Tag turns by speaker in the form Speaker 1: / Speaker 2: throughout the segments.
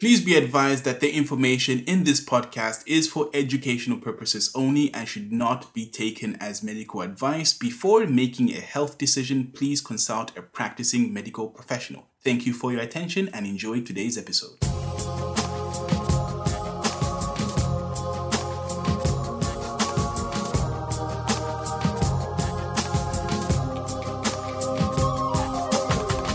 Speaker 1: Please be advised that the information in this podcast is for educational purposes only and should not be taken as medical advice. Before making a health decision, please consult a practicing medical professional. Thank you for your attention and enjoy today's episode.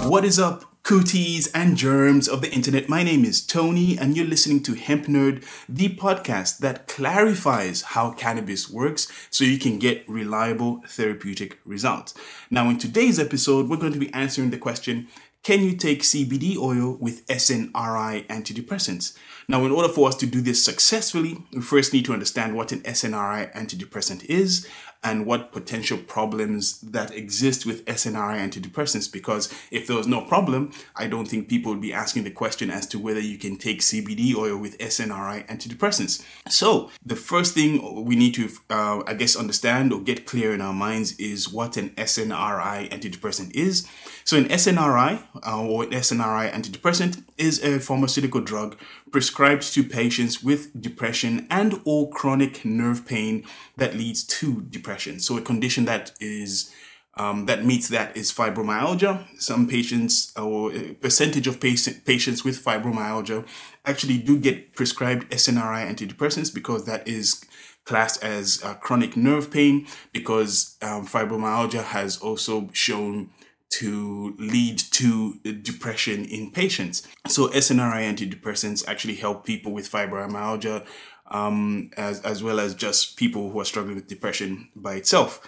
Speaker 1: What is up? Cooties and germs of the internet. My name is Tony, and you're listening to Hemp Nerd, the podcast that clarifies how cannabis works so you can get reliable therapeutic results. Now, in today's episode, we're going to be answering the question can you take CBD oil with SNRI antidepressants? Now, in order for us to do this successfully, we first need to understand what an SNRI antidepressant is and what potential problems that exist with SNRI antidepressants. Because if there was no problem, I don't think people would be asking the question as to whether you can take CBD oil with SNRI antidepressants. So, the first thing we need to, uh, I guess, understand or get clear in our minds is what an SNRI antidepressant is. So, an SNRI uh, or an SNRI antidepressant is a pharmaceutical drug prescribed to patients with depression and or chronic nerve pain that leads to depression. So a condition that is um, that meets that is fibromyalgia. Some patients or percentage of patient, patients with fibromyalgia actually do get prescribed SNRI antidepressants because that is classed as uh, chronic nerve pain because um, fibromyalgia has also shown to lead to depression in patients. So SNRI antidepressants actually help people with fibromyalgia um, as, as well as just people who are struggling with depression by itself.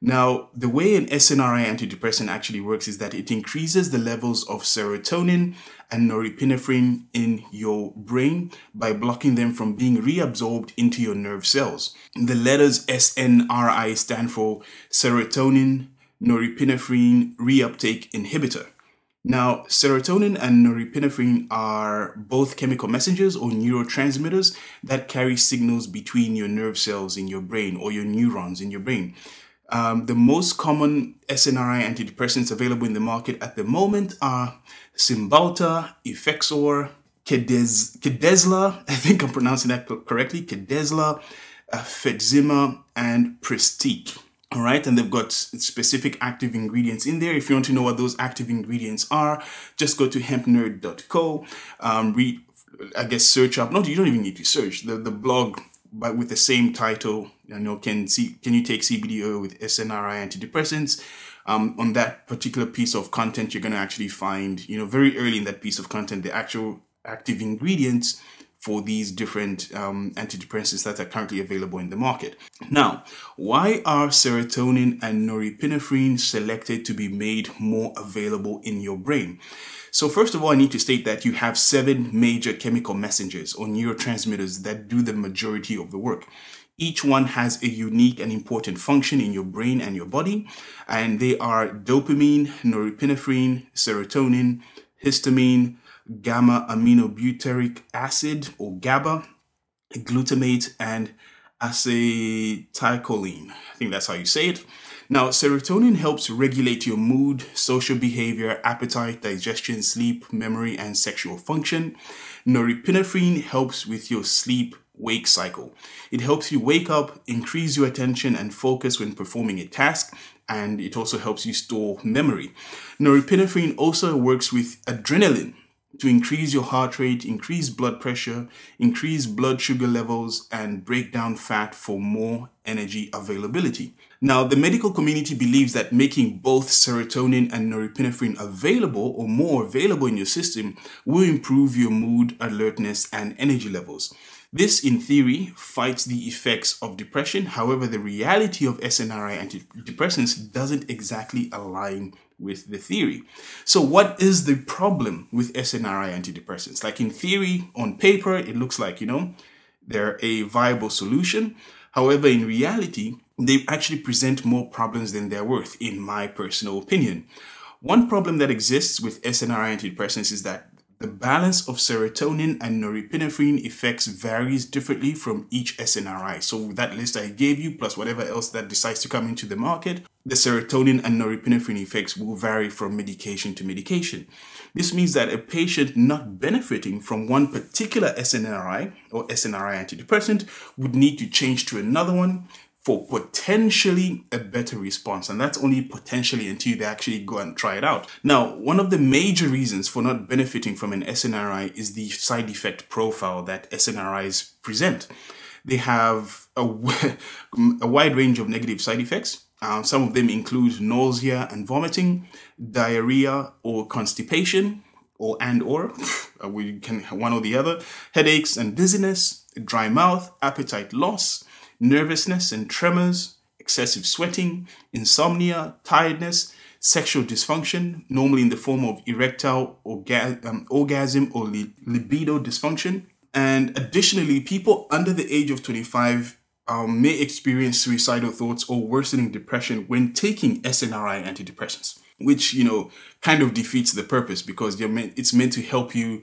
Speaker 1: Now, the way an SNRI antidepressant actually works is that it increases the levels of serotonin and norepinephrine in your brain by blocking them from being reabsorbed into your nerve cells. The letters SNRI stand for serotonin norepinephrine reuptake inhibitor. Now, serotonin and norepinephrine are both chemical messengers or neurotransmitters that carry signals between your nerve cells in your brain or your neurons in your brain. Um, the most common SNRI antidepressants available in the market at the moment are Cymbalta, Effexor, Kedez, Khedezla, I think I'm pronouncing that correctly, Khedezla, uh, Fetzima, and Pristiq. All right, and they've got specific active ingredients in there. If you want to know what those active ingredients are, just go to hempnerd.co. Um, read, I guess, search up. Not you don't even need to search the the blog, but with the same title. You know, can see can you take CBD oil with SNRI antidepressants? Um, on that particular piece of content, you're going to actually find, you know, very early in that piece of content, the actual active ingredients for these different um, antidepressants that are currently available in the market. Now, why are serotonin and norepinephrine selected to be made more available in your brain? So, first of all, I need to state that you have seven major chemical messengers or neurotransmitters that do the majority of the work. Each one has a unique and important function in your brain and your body, and they are dopamine, norepinephrine, serotonin, histamine, gamma aminobutyric acid or GABA, glutamate, and acetylcholine. I think that's how you say it. Now, serotonin helps regulate your mood, social behavior, appetite, digestion, sleep, memory, and sexual function. Norepinephrine helps with your sleep wake cycle. It helps you wake up, increase your attention and focus when performing a task, and it also helps you store memory. Norepinephrine also works with adrenaline, to increase your heart rate, increase blood pressure, increase blood sugar levels, and break down fat for more energy availability. Now, the medical community believes that making both serotonin and norepinephrine available or more available in your system will improve your mood, alertness, and energy levels. This, in theory, fights the effects of depression. However, the reality of SNRI antidepressants doesn't exactly align with the theory. So, what is the problem with SNRI antidepressants? Like in theory, on paper, it looks like, you know, they're a viable solution. However, in reality, they actually present more problems than they're worth, in my personal opinion. One problem that exists with SNRI antidepressants is that the balance of serotonin and norepinephrine effects varies differently from each SNRI. So that list I gave you, plus whatever else that decides to come into the market, the serotonin and norepinephrine effects will vary from medication to medication. This means that a patient not benefiting from one particular SNRI or SNRI antidepressant would need to change to another one for potentially a better response. And that's only potentially until they actually go and try it out. Now, one of the major reasons for not benefiting from an SNRI is the side effect profile that SNRIs present. They have a, a wide range of negative side effects. Uh, some of them include nausea and vomiting, diarrhea or constipation, or and or uh, we can one or the other, headaches and dizziness, dry mouth, appetite loss, nervousness and tremors, excessive sweating, insomnia, tiredness, sexual dysfunction, normally in the form of erectile orga- um, orgasm or li- libido dysfunction. And additionally, people under the age of 25 um, may experience suicidal thoughts or worsening depression when taking SNRI antidepressants, which, you know, kind of defeats the purpose because meant, it's meant to help you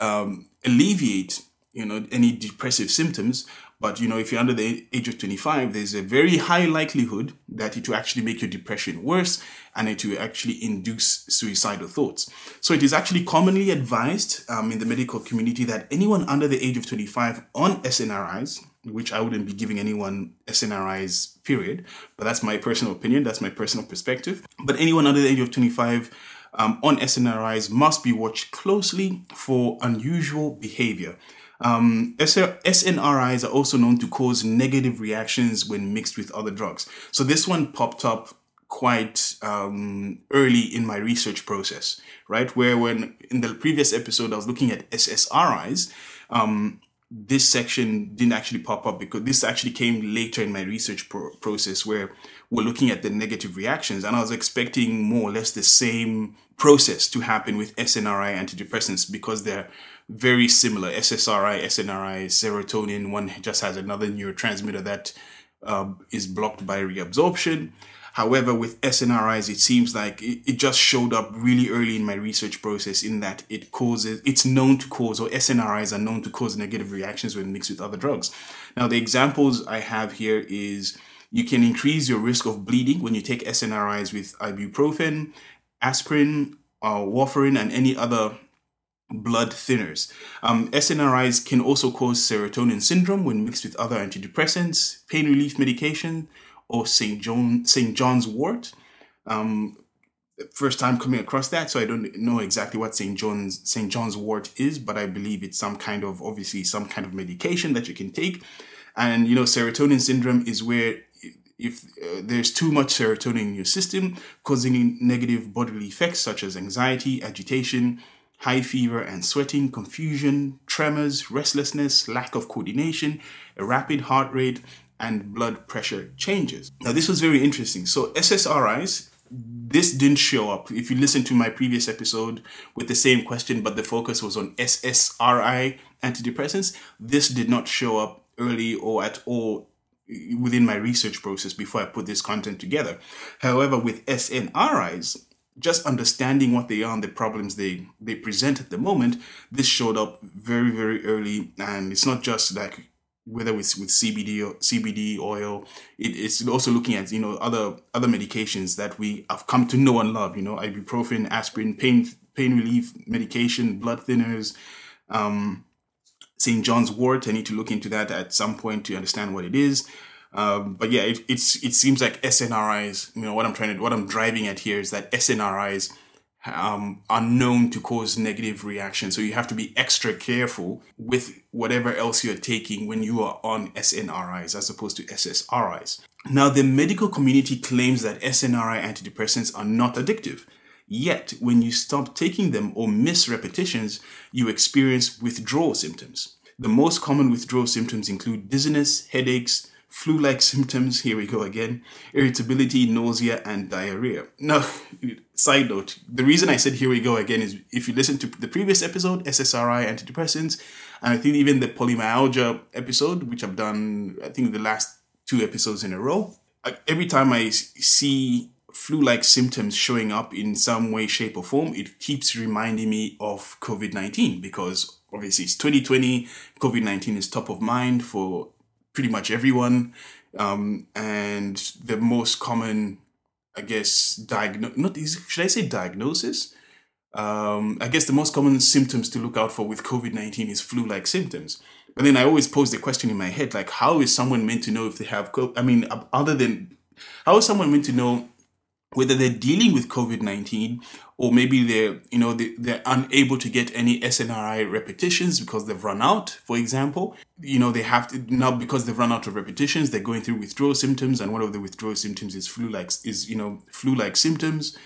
Speaker 1: um, alleviate, you know, any depressive symptoms but you know, if you're under the age of 25, there's a very high likelihood that it will actually make your depression worse and it will actually induce suicidal thoughts. So it is actually commonly advised um, in the medical community that anyone under the age of 25 on SNRIs, which I wouldn't be giving anyone SNRIs, period, but that's my personal opinion, that's my personal perspective. But anyone under the age of 25 um, on SNRIs must be watched closely for unusual behavior. Um, SNRIs are also known to cause negative reactions when mixed with other drugs. So this one popped up quite um, early in my research process, right? Where when in the previous episode I was looking at SSRIs, um, this section didn't actually pop up because this actually came later in my research pro- process where we're looking at the negative reactions and I was expecting more or less the same process to happen with SNRI antidepressants because they're very similar. SSRI, SNRI, serotonin. One just has another neurotransmitter that uh, is blocked by reabsorption. However, with SNRIs, it seems like it, it, just showed up really early in my research process in that it causes, it's known to cause, or SNRIs are known to cause negative reactions when mixed with other drugs. Now, the examples I have here is you can increase your risk of bleeding when you take SNRIs with ibuprofen, aspirin, uh, warfarin, and any other blood thinners. Um, SNRIs can also cause serotonin syndrome when mixed with other antidepressants, pain relief medication, or St. John, St. John's wort. Um, first time coming across that, so I don't know exactly what St. John's St. John's wort is, but I believe it's some kind of obviously some kind of medication that you can take. And you know, serotonin syndrome is where if uh, there's too much serotonin in your system, causing negative bodily effects such as anxiety, agitation, high fever and sweating, confusion, tremors, restlessness, lack of coordination, a rapid heart rate, and blood pressure changes. Now, this was very interesting. So, SSRIs, this didn't show up. If you listen to my previous episode with the same question, but the focus was on SSRI antidepressants, this did not show up early or at all within my research process before I put this content together. However, with SNRIs, just understanding what they are and the problems they they present at the moment this showed up very very early and it's not just like whether it's with CBD or CBD oil, it, it's also looking at you know other other medications that we have come to know and love. You know, ibuprofen, aspirin, pain pain relief medication, blood thinners, um, St. John's Wort. I need to look into that at some point to understand what it is. Um, but yeah, it, it's it seems like SNRIs. You know what I'm trying to what I'm driving at here is that SNRIs um, are known to cause negative reactions. So you have to be extra careful with whatever else you're taking when you are on SNRIs as opposed to SSRIs. Now, the medical community claims that SNRI antidepressants are not addictive. Yet, when you stop taking them or miss repetitions, you experience withdrawal symptoms. The most common withdrawal symptoms include dizziness, headaches, flu like symptoms, here we go again, irritability, nausea, and diarrhea. Now, side note, the reason I said here we go again is if you listen to the previous episode, SSRI antidepressants, and I think even the polymyalgia episode, which I've done, I think the last two episodes in a row, every time I see flu like symptoms showing up in some way, shape, or form, it keeps reminding me of COVID 19 because obviously it's 2020, COVID 19 is top of mind for pretty much everyone. Um, and the most common, I guess, diagnose not should I say diagnosis? Um, I guess the most common symptoms to look out for with COVID 19 is flu like symptoms. But then I always pose the question in my head like, how is someone meant to know if they have COVID? I mean, other than, how is someone meant to know whether they're dealing with COVID 19 or maybe they're, you know, they, they're unable to get any SNRI repetitions because they've run out, for example. You know, they have to, now because they've run out of repetitions, they're going through withdrawal symptoms and one of the withdrawal symptoms is flu-like, is, you know, flu-like symptoms.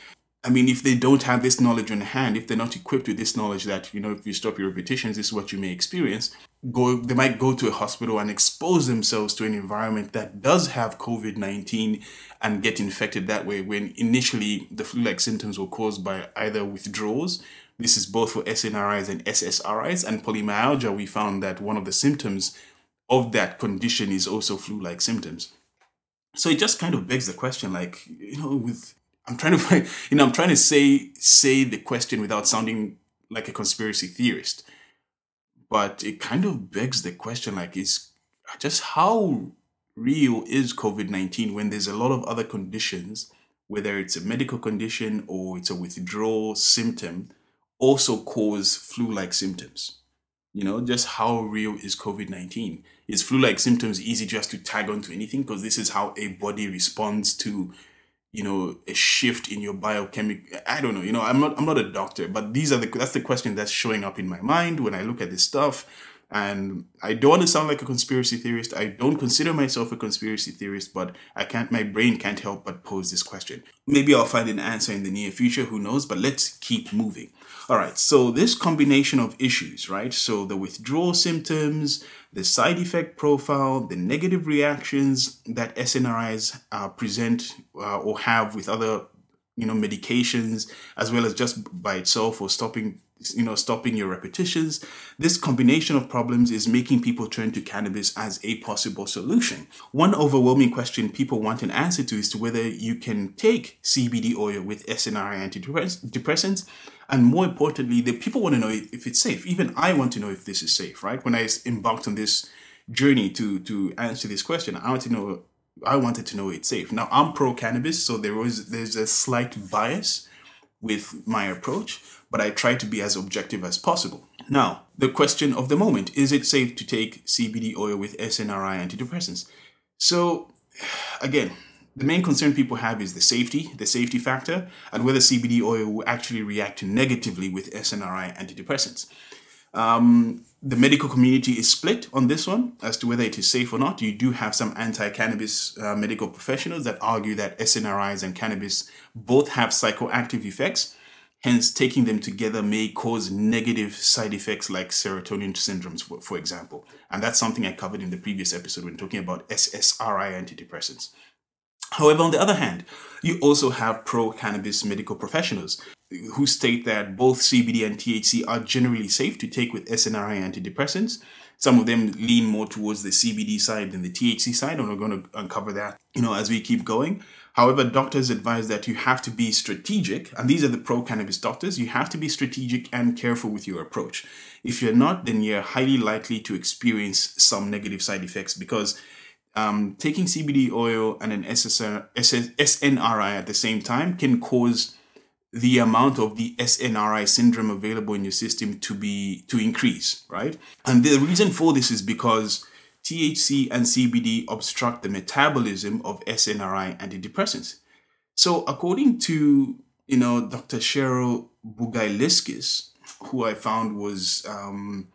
Speaker 1: I mean, if they don't have this knowledge on hand, if they're not equipped with this knowledge that, you know, if you stop your repetitions, this is what you may experience, go they might go to a hospital and expose themselves to an environment that does have COVID-19 and get infected that way when initially the flu-like symptoms were caused by either withdrawals. This is both for SNRIs and SSRIs and polymyalgia. We found that one of the symptoms of that condition is also flu-like symptoms. So it just kind of begs the question, like, you know, with I'm trying to you know, I'm trying to say say the question without sounding like a conspiracy theorist. But it kind of begs the question like is just how real is COVID-19 when there's a lot of other conditions, whether it's a medical condition or it's a withdrawal symptom, also cause flu-like symptoms. You know, just how real is COVID 19? Is flu like symptoms easy just to tag onto anything? Because this is how a body responds to you know a shift in your biochemical i don't know you know i'm not i'm not a doctor but these are the that's the question that's showing up in my mind when i look at this stuff. And i don't want to sound like a conspiracy theorist. I don't consider myself a conspiracy theorist but i can't my brain can't help but pose this question. Maybe i'll find an answer in the near future who knows but let's keep moving all right so this combination of issues right? So the withdrawal symptoms the side effect profile, the negative reactions that SNRIs uh, present uh, or have with other, you know, medications, as well as just by itself or stopping, you know, stopping your repetitions. This combination of problems is making people turn to cannabis as a possible solution. One overwhelming question people want an answer to is to whether you can take CBD oil with SNRI antidepressants and more importantly, the people want to know if it's safe. Even I want to know if this is safe, right? When I embarked on this journey to to answer this question, I want to know. I wanted to know it's safe. Now I'm pro cannabis, so there was there's a slight bias with my approach, but I try to be as objective as possible. Now, the question of the moment is it safe to take CBD oil with SNRI antidepressants? So, again, the main concern people have is the safety, the safety factor, and whether CBD oil will actually react negatively with SNRI antidepressants. Um, the medical community is split on this one as to whether it is safe or not. You do have some anti cannabis uh, medical professionals that argue that SNRIs and cannabis both have psychoactive effects, hence, taking them together may cause negative side effects like serotonin syndromes, for, for example. And that's something I covered in the previous episode when talking about SSRI antidepressants. However, on the other hand, you also have pro cannabis medical professionals who state that both CBD and THC are generally safe to take with SNRI antidepressants. Some of them lean more towards the CBD side than the THC side, and we're going to uncover that, you know, as we keep going. However, doctors advise that you have to be strategic, and these are the pro cannabis doctors. You have to be strategic and careful with your approach. If you're not, then you're highly likely to experience some negative side effects because um, taking CBD oil and an SSR, SS, SNRI at the same time can cause the amount of the SNRI syndrome available in your system to be to increase, right? And the reason for this is because THC and CBD obstruct the metabolism of SNRI antidepressants. So, according to you know Dr. Cheryl Bugailiskis, who I found was um,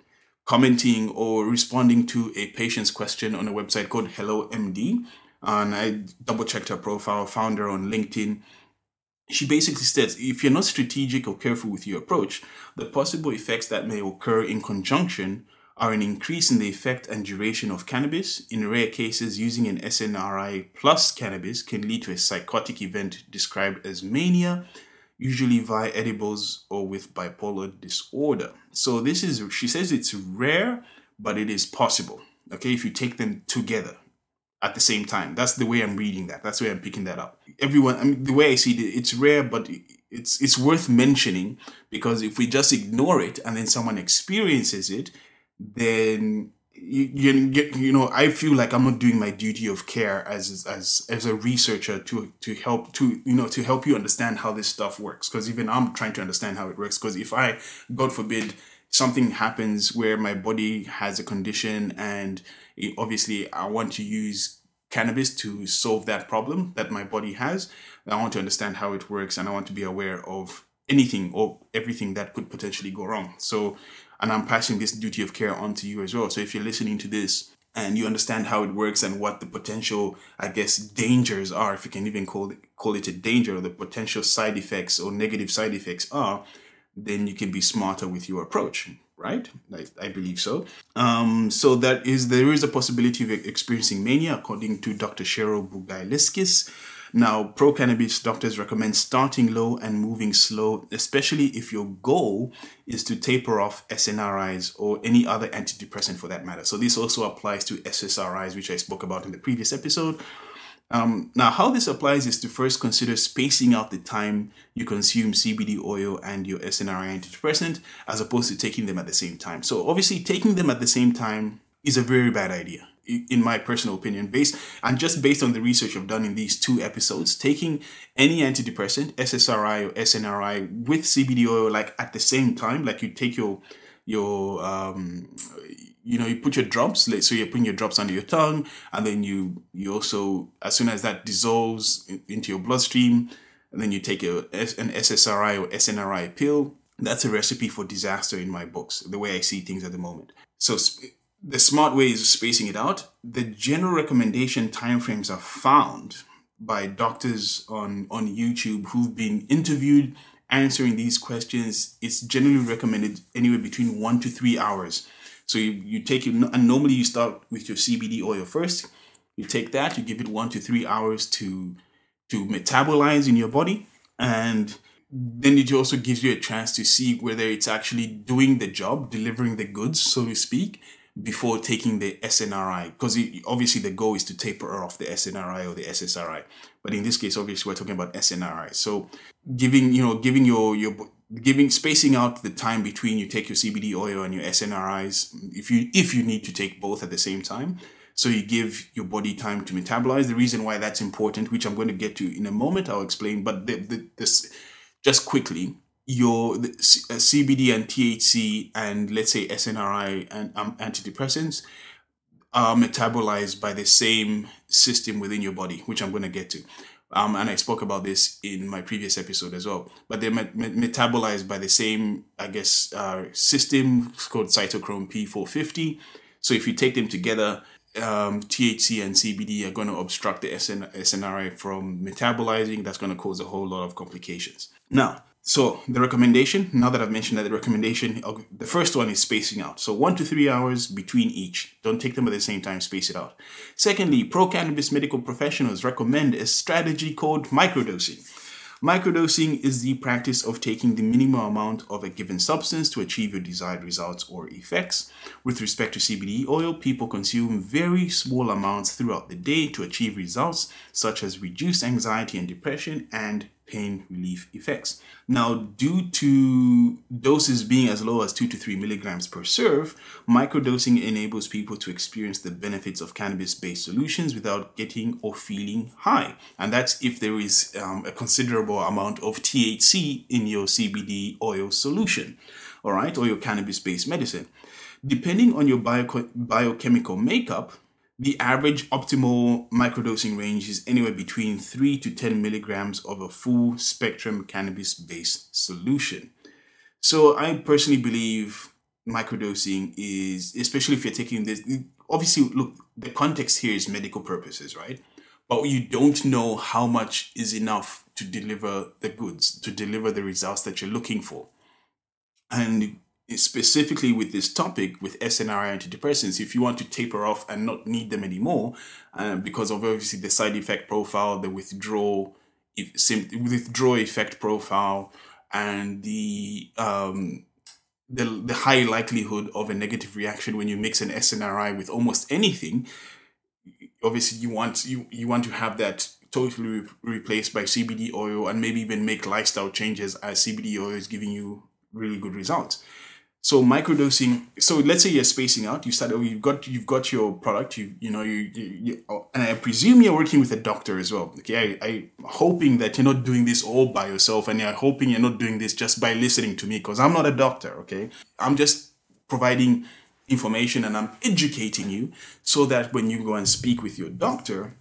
Speaker 1: commenting or responding to a patient's question on a website called Hello MD. And I double checked her profile, found her on LinkedIn. She basically states if you're not strategic or careful with your approach, the possible effects that may occur in conjunction are an increase in the effect and duration of cannabis. In rare cases, using an SNRI plus cannabis can lead to a psychotic event described as mania, usually via edibles or with bipolar disorder. So this is she says it's rare, but it is possible. Okay, if you take them together at the same time. That's the way I'm reading that. That's the way I'm picking that up. Everyone, I mean, the way I see it, it's rare, but it's it's worth mentioning because if we just ignore it and then someone experiences it, then you, you you know I feel like I'm not doing my duty of care as as as a researcher to to help to you know to help you understand how this stuff works because even I'm trying to understand how it works because if I God forbid something happens where my body has a condition and it, obviously I want to use cannabis to solve that problem that my body has I want to understand how it works and I want to be aware of anything or everything that could potentially go wrong so and I'm passing this duty of care on to you as well. So if you're listening to this and you understand how it works and what the potential, I guess, dangers are, if you can even call it, call it a danger, or the potential side effects or negative side effects are, then you can be smarter with your approach, right? I, I believe so. Um, so that is there is a possibility of experiencing mania, according to Dr. Cheryl Bugailiskis. Now, pro cannabis doctors recommend starting low and moving slow, especially if your goal is to taper off SNRIs or any other antidepressant for that matter. So, this also applies to SSRIs, which I spoke about in the previous episode. Um, now, how this applies is to first consider spacing out the time you consume CBD oil and your SNRI antidepressant as opposed to taking them at the same time. So, obviously, taking them at the same time is a very bad idea in my personal opinion, based and just based on the research I've done in these two episodes, taking any antidepressant, SSRI or SNRI with CBD oil like at the same time, like you take your your um you know you put your drops so you're putting your drops under your tongue and then you you also as soon as that dissolves into your bloodstream and then you take a, an ssri or snri pill that's a recipe for disaster in my books the way i see things at the moment so the smart way is spacing it out. The general recommendation timeframes are found by doctors on, on YouTube who've been interviewed answering these questions. It's generally recommended anywhere between one to three hours. So you, you take it, and normally you start with your CBD oil first. You take that, you give it one to three hours to to metabolize in your body, and then it also gives you a chance to see whether it's actually doing the job, delivering the goods, so to speak, before taking the SNRI because obviously the goal is to taper off the SNRI or the SSRI but in this case obviously we're talking about SNRI so giving you know giving your your giving spacing out the time between you take your CBD oil and your SNRIs if you if you need to take both at the same time so you give your body time to metabolize the reason why that's important which I'm going to get to in a moment I'll explain but the, the, this just quickly your CBD uh, and THC and let's say SNRI and um, antidepressants are metabolized by the same system within your body, which I'm going to get to. Um, and I spoke about this in my previous episode as well. But they're met- metabolized by the same, I guess, uh, system called cytochrome P450. So if you take them together, um, THC and CBD are going to obstruct the SN- SNRI from metabolizing. That's going to cause a whole lot of complications. Now, so the recommendation, now that I've mentioned that the recommendation, the first one is spacing out. So one to three hours between each. Don't take them at the same time, space it out. Secondly, pro cannabis medical professionals recommend a strategy called microdosing. Microdosing is the practice of taking the minimum amount of a given substance to achieve your desired results or effects. With respect to CBD oil, people consume very small amounts throughout the day to achieve results such as reduced anxiety and depression and pain relief effects. Now, due to doses being as low as 2 to 3 milligrams per serve, microdosing enables people to experience the benefits of cannabis based solutions without getting or feeling high. And that's if there is um, a considerable amount of THC in your CBD oil solution, all right, or your cannabis based medicine. Depending on your bio- biochemical makeup, the average optimal microdosing range is anywhere between 3 to 10 milligrams of a full spectrum cannabis based solution. So, I personally believe microdosing is, especially if you're taking this, obviously, look, the context here is medical purposes, right? But you don't know how much is enough to deliver the goods, to deliver the results that you're looking for. And specifically with this topic with SNRI antidepressants, if you want to taper off and not need them anymore, uh, because of obviously the side effect profile, the withdrawal, withdrawal effect profile, and the um, the the high likelihood of a negative reaction when you mix an SNRI with almost anything. Obviously, you want you you want to have that totally re- replaced by CBD oil, and maybe even make lifestyle changes as CBD oil is giving you really good results. So microdosing. So let's say you're spacing out. You start. Oh, You've got you've got your product. You you know you, you, you oh, and I presume you're working with a doctor as well. Okay, I, I'm hoping that you're not doing this all by yourself, and you're hoping you're not doing this just by listening to me because I'm not a doctor. Okay, I'm just providing information and I'm educating you so that when you go and speak with your doctor,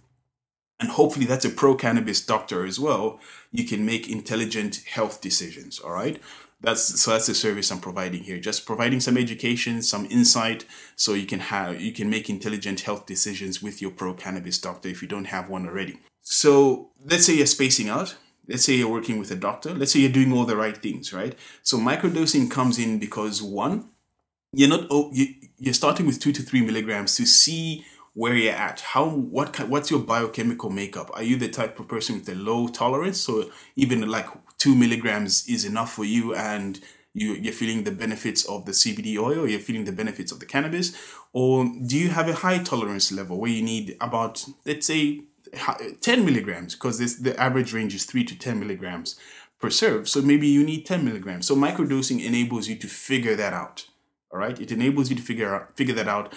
Speaker 1: and hopefully that's a pro cannabis doctor as well, you can make intelligent health decisions. All right that's so that's the service i'm providing here just providing some education some insight so you can have you can make intelligent health decisions with your pro cannabis doctor if you don't have one already so let's say you're spacing out let's say you're working with a doctor let's say you're doing all the right things right so microdosing comes in because one you're not you, you're starting with two to three milligrams to see where you're at how what what's your biochemical makeup are you the type of person with a low tolerance so even like two milligrams is enough for you and you, you're feeling the benefits of the CBD oil, you're feeling the benefits of the cannabis, or do you have a high tolerance level where you need about, let's say, 10 milligrams, because this the average range is 3 to 10 milligrams per serve. So maybe you need 10 milligrams. So microdosing enables you to figure that out. All right. It enables you to figure out figure that out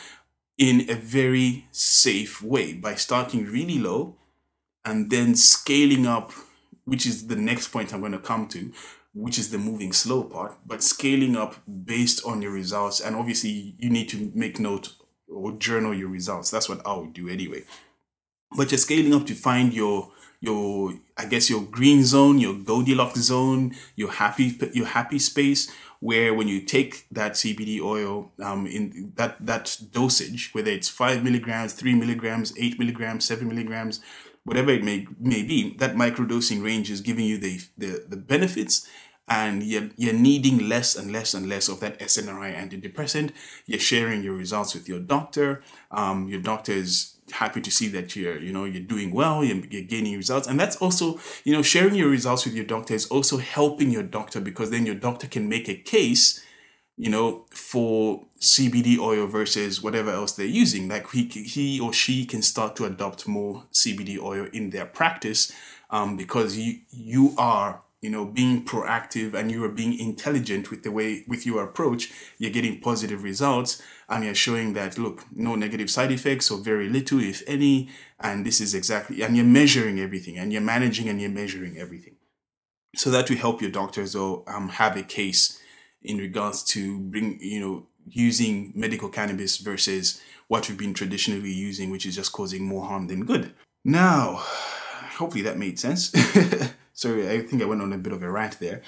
Speaker 1: in a very safe way by starting really low and then scaling up which is the next point I'm going to come to, which is the moving slow part, but scaling up based on your results. And obviously, you need to make note or journal your results. That's what I would do anyway. But you're scaling up to find your your I guess your green zone, your Goldilocks zone, your happy your happy space where when you take that CBD oil um, in that that dosage, whether it's five milligrams, three milligrams, eight milligrams, seven milligrams, whatever it may, may be, that microdosing range is giving you the, the, the benefits and you're, you're needing less and less and less of that SNRI antidepressant. You're sharing your results with your doctor. Um, your doctor is happy to see that you're, you know, you're doing well, you're, you're gaining results. And that's also, you know, sharing your results with your doctor is also helping your doctor because then your doctor can make a case you know, for CBD oil versus whatever else they're using. Like he, he or she can start to adopt more CBD oil in their practice um, because you, you are, you know, being proactive and you are being intelligent with the way, with your approach, you're getting positive results and you're showing that, look, no negative side effects or very little, if any. And this is exactly, and you're measuring everything and you're managing and you're measuring everything. So that will help your doctors or um, have a case in regards to bring you know using medical cannabis versus what we've been traditionally using, which is just causing more harm than good. Now, hopefully that made sense. Sorry, I think I went on a bit of a rant there.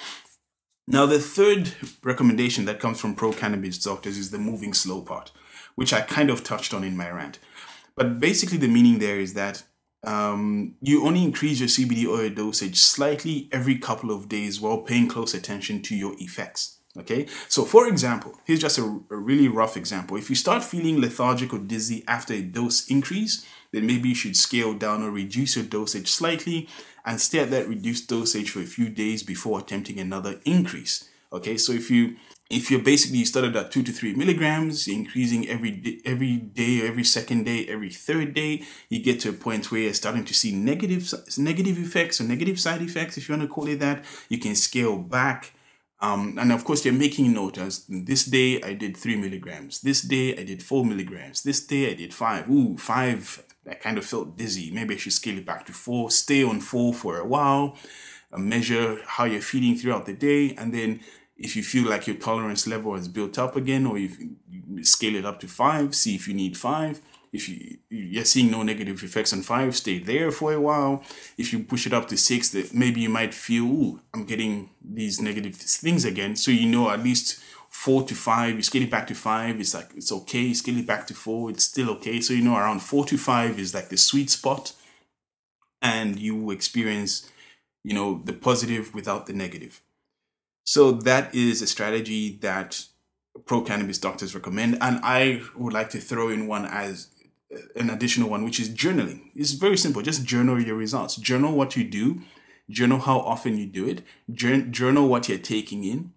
Speaker 1: Now, the third recommendation that comes from pro cannabis doctors is the moving slow part, which I kind of touched on in my rant. But basically, the meaning there is that um, you only increase your CBD oil dosage slightly every couple of days while paying close attention to your effects. Okay, so for example, here's just a, a, really rough example. If you start feeling lethargic or dizzy after a dose increase, then maybe you should scale down or reduce your dosage slightly and stay at that reduced dosage for a few days before attempting another increase. Okay, so if you if you're basically you started at two to three milligrams, increasing every day, every day, every second day, every third day, you get to a point where you're starting to see negative negative effects or negative side effects, if you want to call it that. You can scale back um, and of course, you're making note as this day I did three milligrams. This day I did four milligrams. This day I did five. Ooh, five. I kind of felt dizzy. Maybe I should scale it back to four. Stay on four for a while. Measure how you're feeling throughout the day. And then if you feel like your tolerance level has built up again, or you scale it up to five, see if you need five if you you're seeing no negative effects on five, stay there for a while. If you push it up to six, that maybe you might feel, Ooh, I'm getting these negative things again. So you know at least four to five, you scale it back to five, it's like it's okay. You scale it back to four, it's still okay. So you know around four to five is like the sweet spot, and you experience, you know, the positive without the negative. So that is a strategy that pro cannabis doctors recommend, and I would like to throw in one as an additional one, which is journaling. It's very simple. Just journal your results. Journal what you do. Journal how often you do it. Journal what you're taking in.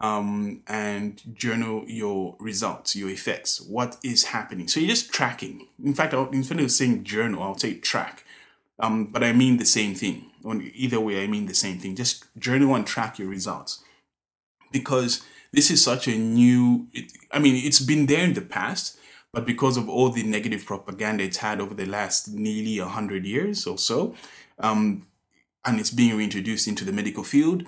Speaker 1: Um, and journal your results, your effects, what is happening. So you're just tracking. In fact, instead of saying journal, I'll say track. Um, but I mean the same thing. On either way, I mean the same thing. Just journal and track your results. Because this is such a new. It, I mean, it's been there in the past, but because of all the negative propaganda it's had over the last nearly hundred years or so, um, and it's being reintroduced into the medical field,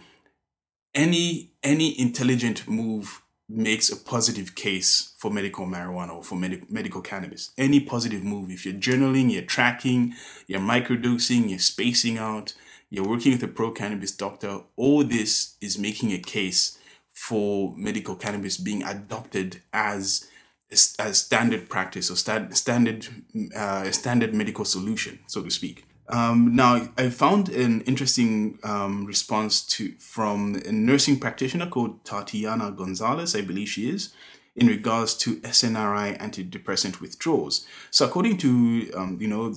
Speaker 1: any any intelligent move makes a positive case for medical marijuana or for med- medical cannabis. Any positive move, if you're journaling, you're tracking, you're microdosing, you're spacing out, you're working with a pro cannabis doctor, all this is making a case for medical cannabis being adopted as as standard practice or sta- standard uh, standard medical solution, so to speak. Um, now, I found an interesting um, response to from a nursing practitioner called Tatiana Gonzalez, I believe she is, in regards to SNRI antidepressant withdrawals. So, according to um, you know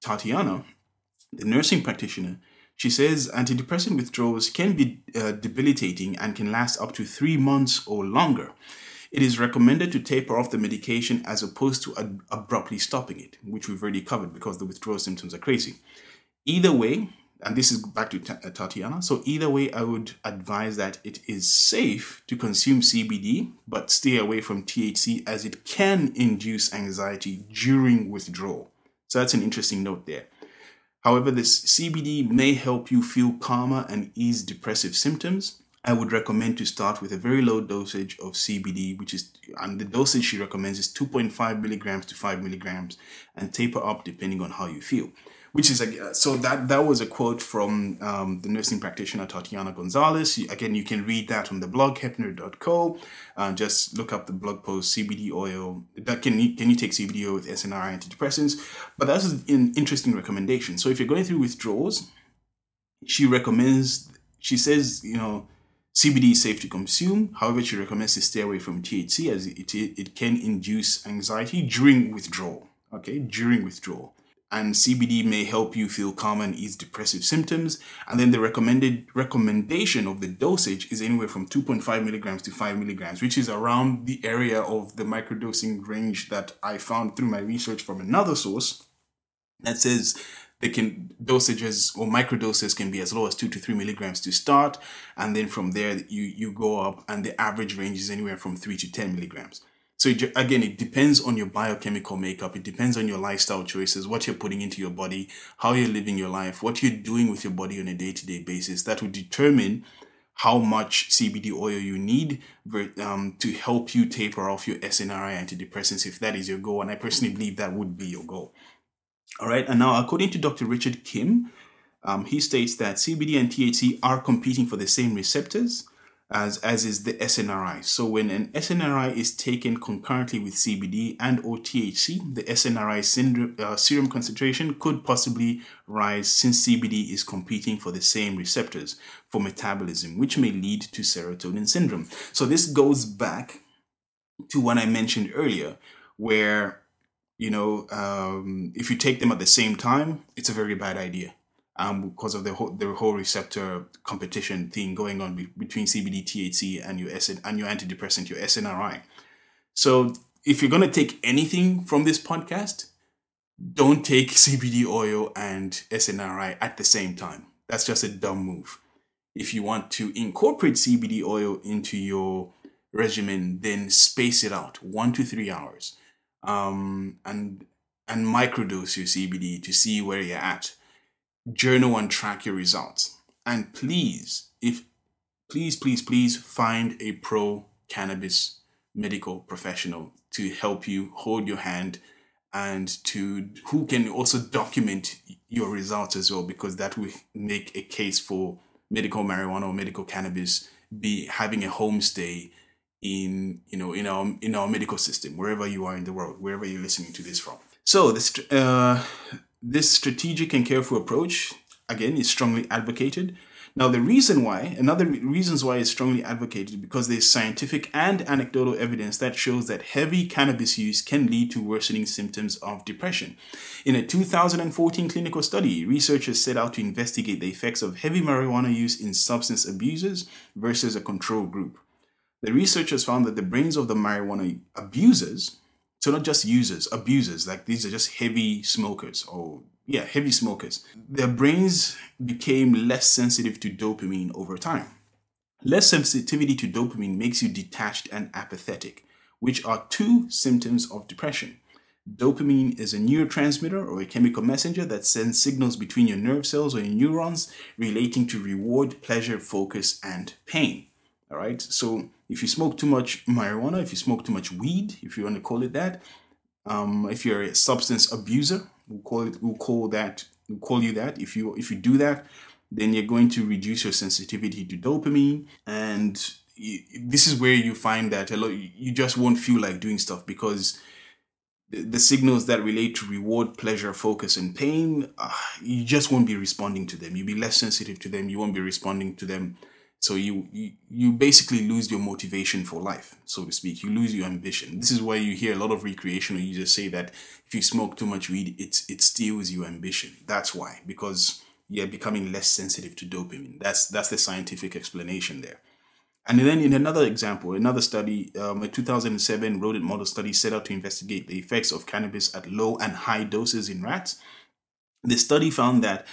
Speaker 1: Tatiana, the nursing practitioner, she says antidepressant withdrawals can be uh, debilitating and can last up to three months or longer. It is recommended to taper off the medication as opposed to ad- abruptly stopping it, which we've already covered because the withdrawal symptoms are crazy. Either way, and this is back to uh, Tatiana. So either way, I would advise that it is safe to consume CBD, but stay away from THC as it can induce anxiety during withdrawal. So that's an interesting note there. However, this CBD may help you feel calmer and ease depressive symptoms. I would recommend to start with a very low dosage of CBD, which is, and the dosage she recommends is 2.5 milligrams to 5 milligrams, and taper up depending on how you feel. Which is a, so that that was a quote from um, the nursing practitioner Tatiana Gonzalez. Again, you can read that on the blog hempnerd.co. Uh, just look up the blog post CBD oil. That can you, can you take CBD oil with SNRI antidepressants? But that's an interesting recommendation. So if you're going through withdrawals, she recommends. She says you know CBD is safe to consume. However, she recommends to stay away from THC as it, it, it can induce anxiety during withdrawal. Okay, during withdrawal. And CBD may help you feel calm and ease depressive symptoms. And then the recommended recommendation of the dosage is anywhere from 2.5 milligrams to 5 milligrams, which is around the area of the microdosing range that I found through my research from another source that says they can dosages or microdoses can be as low as two to three milligrams to start, and then from there you you go up, and the average range is anywhere from three to ten milligrams. So it, again, it depends on your biochemical makeup. It depends on your lifestyle choices, what you're putting into your body, how you're living your life, what you're doing with your body on a day-to-day basis. That will determine how much CBD oil you need um, to help you taper off your SNRI antidepressants if that is your goal. And I personally believe that would be your goal. All right, and now according to Dr. Richard Kim, um, he states that CBD and THC are competing for the same receptors as, as is the SNRI. So when an SNRI is taken concurrently with CBD and or THC, the SNRI syndrome, uh, serum concentration could possibly rise since CBD is competing for the same receptors for metabolism, which may lead to serotonin syndrome. So this goes back to what I mentioned earlier, where you know, um, if you take them at the same time, it's a very bad idea. Um, because of the whole the whole receptor competition thing going on be- between CBD, THC, and your SN- and your antidepressant, your SNRI. So if you're gonna take anything from this podcast, don't take CBD oil and SNRI at the same time. That's just a dumb move. If you want to incorporate CBD oil into your regimen, then space it out one to three hours um, and and microdose your CBD to see where you're at. Journal and track your results. And please, if please, please, please find a pro cannabis medical professional to help you hold your hand and to who can also document your results as well because that will make a case for medical marijuana or medical cannabis be having a homestay in you know in our in our medical system wherever you are in the world wherever you're listening to this from. So this uh, this strategic and careful approach again is strongly advocated. Now the reason why another reasons why it's strongly advocated because there's scientific and anecdotal evidence that shows that heavy cannabis use can lead to worsening symptoms of depression. In a 2014 clinical study researchers set out to investigate the effects of heavy marijuana use in substance abusers versus a control group the researchers found that the brains of the marijuana abusers, so not just users, abusers, like these are just heavy smokers or yeah, heavy smokers, their brains became less sensitive to dopamine over time. Less sensitivity to dopamine makes you detached and apathetic, which are two symptoms of depression. Dopamine is a neurotransmitter or a chemical messenger that sends signals between your nerve cells or your neurons relating to reward, pleasure, focus, and pain. All right. So if you smoke too much marijuana, if you smoke too much weed, if you want to call it that, um, if you're a substance abuser, we'll call it, we'll call that, we'll call you that. If you if you do that, then you're going to reduce your sensitivity to dopamine, and you, this is where you find that a lot you just won't feel like doing stuff because the, the signals that relate to reward, pleasure, focus, and pain, uh, you just won't be responding to them. You'll be less sensitive to them. You won't be responding to them. So you, you you basically lose your motivation for life, so to speak. You lose your ambition. This is why you hear a lot of recreational users say that if you smoke too much weed, it it steals your ambition. That's why because you're becoming less sensitive to dopamine. That's that's the scientific explanation there. And then in another example, another study, um, a 2007 rodent model study set out to investigate the effects of cannabis at low and high doses in rats. The study found that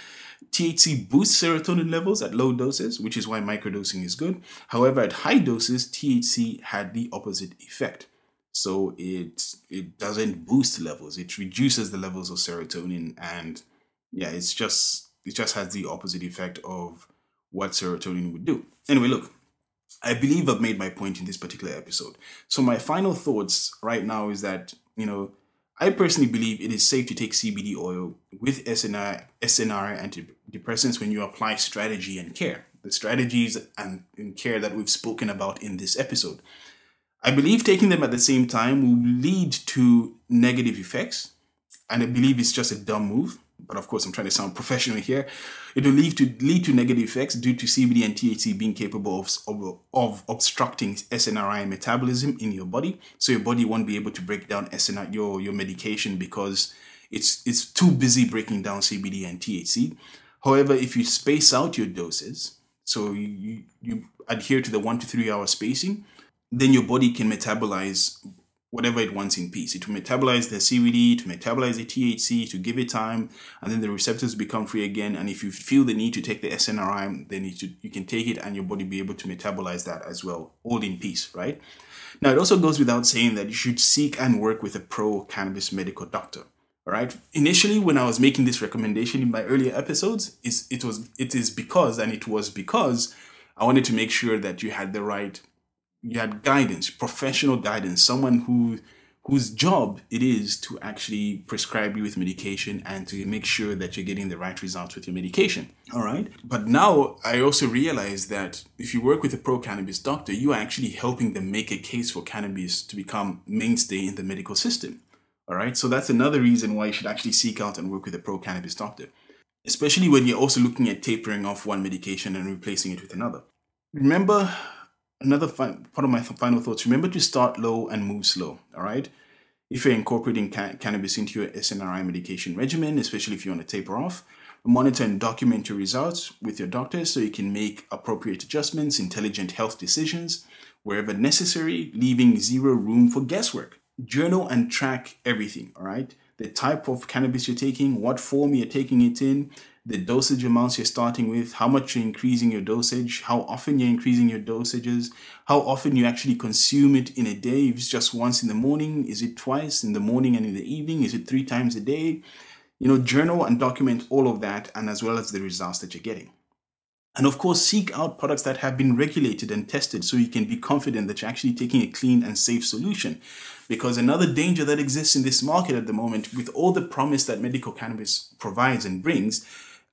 Speaker 1: THC boosts serotonin levels at low doses, which is why microdosing is good. However, at high doses, THC had the opposite effect. So it it doesn't boost levels; it reduces the levels of serotonin, and yeah, it's just it just has the opposite effect of what serotonin would do. Anyway, look, I believe I've made my point in this particular episode. So my final thoughts right now is that you know I personally believe it is safe to take CBD oil with SNRI, SNRI antidepressants when you apply strategy and care. The strategies and, and care that we've spoken about in this episode. I believe taking them at the same time will lead to negative effects, and I believe it's just a dumb move but of course I'm trying to sound professional here, it will lead to lead to negative effects due to CBD and THC being capable of, of, of obstructing SNRI metabolism in your body. So your body won't be able to break down SNRI, your, your medication because it's it's too busy breaking down CBD and THC. However, if you space out your doses, so you, you adhere to the one to three hour spacing, then your body can metabolize whatever it wants in peace. It will metabolize the CBD, to metabolize the THC, to give it time, and then the receptors become free again. And if you feel the need to take the SNRI, then you, you can take it and your body be able to metabolize that as well, all in peace, right? Now, it also goes without saying that you should seek and work with a pro cannabis medical doctor. All right. Initially, when I was making this recommendation in my earlier episodes, is it was it is because and it was because I wanted to make sure that you had the right you had guidance, professional guidance, someone who whose job it is to actually prescribe you with medication and to make sure that you're getting the right results with your medication. All right. But now I also realize that if you work with a pro cannabis doctor, you are actually helping them make a case for cannabis to become mainstay in the medical system. All right. So that's another reason why you should actually seek out and work with a pro cannabis doctor, especially when you're also looking at tapering off one medication and replacing it with another. Remember, another fi- part of my th- final thoughts. Remember to start low and move slow all right? If you're incorporating ca- cannabis into your snri medication regimen especially if you want to taper off monitor and document your results with your doctor so you can make appropriate adjustments intelligent health decisions wherever necessary leaving zero room for guesswork. Journal and track everything all right? The type of cannabis you're taking what form you're taking it in the dosage amounts you're starting with, how much you're increasing your dosage, how often you're increasing your dosages, how often you actually consume it in a day. If it's just once in the morning, is it twice in the morning and in the evening? Is it three times a day? You know, journal and document all of that and as well as the results that you're getting. And of course, seek out products that have been regulated and tested so you can be confident that you're actually taking a clean and safe solution. Because another danger that exists in this market at the moment, with all the promise that medical cannabis provides and brings,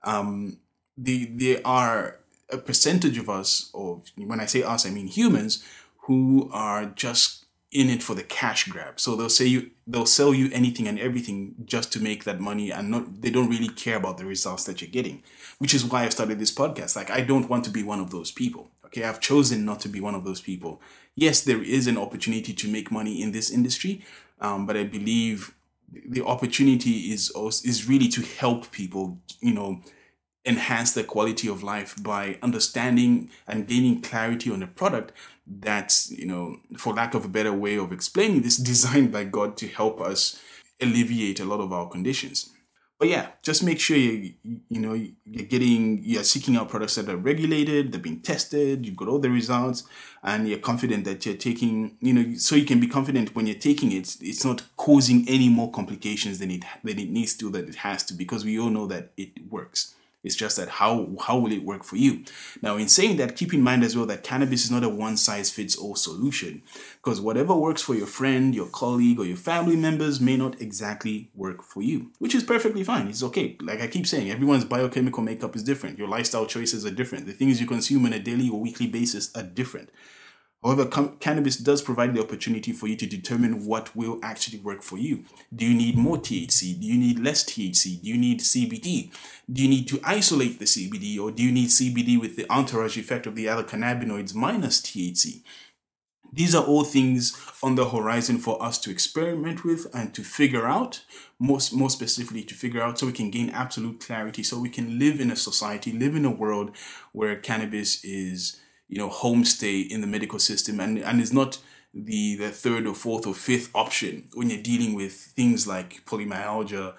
Speaker 1: um, the, there are a percentage of us, or when I say us, I mean humans, who are just in it for the cash grab. So they'll say you, they'll sell you anything and everything just to make that money, and not they don't really care about the results that you're getting. Which is why I started this podcast. Like I don't want to be one of those people. Okay, I've chosen not to be one of those people. Yes, there is an opportunity to make money in this industry, um, but I believe the opportunity is also, is really to help people. You know enhance their quality of life by understanding and gaining clarity on a product that's, you know, for lack of a better way of explaining this, designed by God to help us alleviate a lot of our conditions. but yeah, just make sure you you know you're getting you're seeking out products that are regulated, they've been tested, you've got all the results, and you're confident that you're taking you know so you can be confident when you're taking it, it's not causing any more complications than it than it needs to that it has to because we all know that it works. It's just that how how will it work for you? Now, in saying that, keep in mind as well that cannabis is not a one size fits all solution because whatever works for your friend, your colleague, or your family members may not exactly work for you, which is perfectly fine. It's okay. Like I keep saying, everyone's biochemical makeup is different. Your lifestyle choices are different. The things you consume on a daily or weekly basis are different. However, com- cannabis does provide the opportunity for you to determine what will actually work for you. Do you need more THC? Do you need less THC? Do you need CBD? Do you need to isolate the CBD or do you need CBD with the entourage effect of the other cannabinoids minus THC? These are all things on the horizon for us to experiment with and to figure out, most more specifically to figure out so we can gain absolute clarity, so we can live in a society, live in a world where cannabis is you know homestay in the medical system. And and is not the the third or fourth or fifth option when you're dealing with things like polymyalgia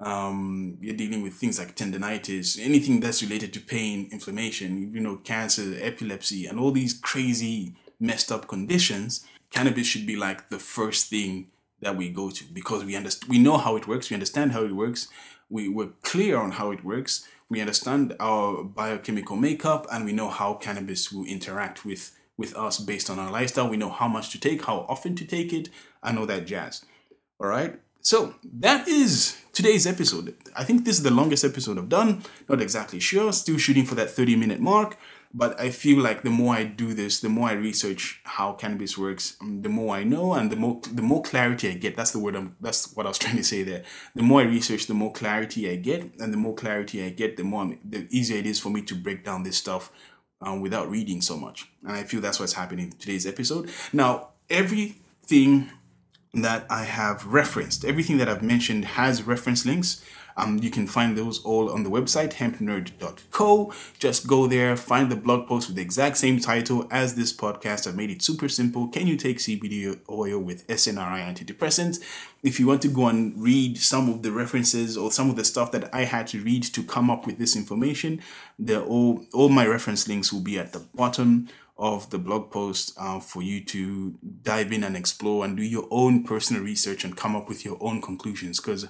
Speaker 1: um, you're dealing with things like tendonitis anything that's related to pain inflammation you know cancer epilepsy and all these crazy messed up conditions cannabis should be like the first thing that we go to because we understand we know how it works we understand how it works we, we're clear on how it works we understand our biochemical makeup and we know how cannabis will interact with with us based on our lifestyle. We know how much to take how often to take it and all that jazz. All right? So that is today's episode. I think this is the longest episode i've done. Not exactly sure. Still shooting for that 30 minute mark but I feel like the more I do this, the more I research how cannabis works, um, the more I know, and the more the more clarity I get. That's the word. I'm, that's what I was trying to say there. The more I research, the more clarity I get, and the more clarity I get, the more I'm, the easier it is for me to break down this stuff um, without reading so much. And I feel that's what's happening in today's episode. Now, everything that I have referenced, everything that I've mentioned has reference links. Um, you can find those all on the website hempnerd.co. Just go there, find the blog post with the exact same title as this podcast. I've made it super simple. Can you take CBD oil with SNRI antidepressants? If you want to go and read some of the references or some of the stuff that I had to read to come up with this information, all all my reference links will be at the bottom of the blog post uh, for you to dive in and explore and do your own personal research and come up with your own conclusions because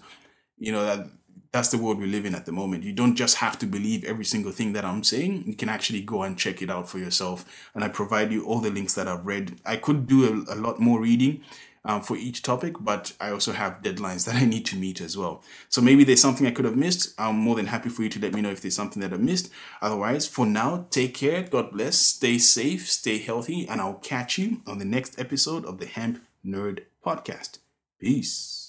Speaker 1: you know that that's the world we live in at the moment. You don't just have to believe every single thing that I'm saying. You can actually go and check it out for yourself. And I provide you all the links that I've read. I could do a, a lot more reading um, for each topic, but I also have deadlines that I need to meet as well. So maybe there's something I could have missed. I'm more than happy for you to let me know if there's something that I missed. Otherwise, for now, take care. God bless. Stay safe, stay healthy, and I'll catch you on the next episode of the Hemp Nerd Podcast. Peace.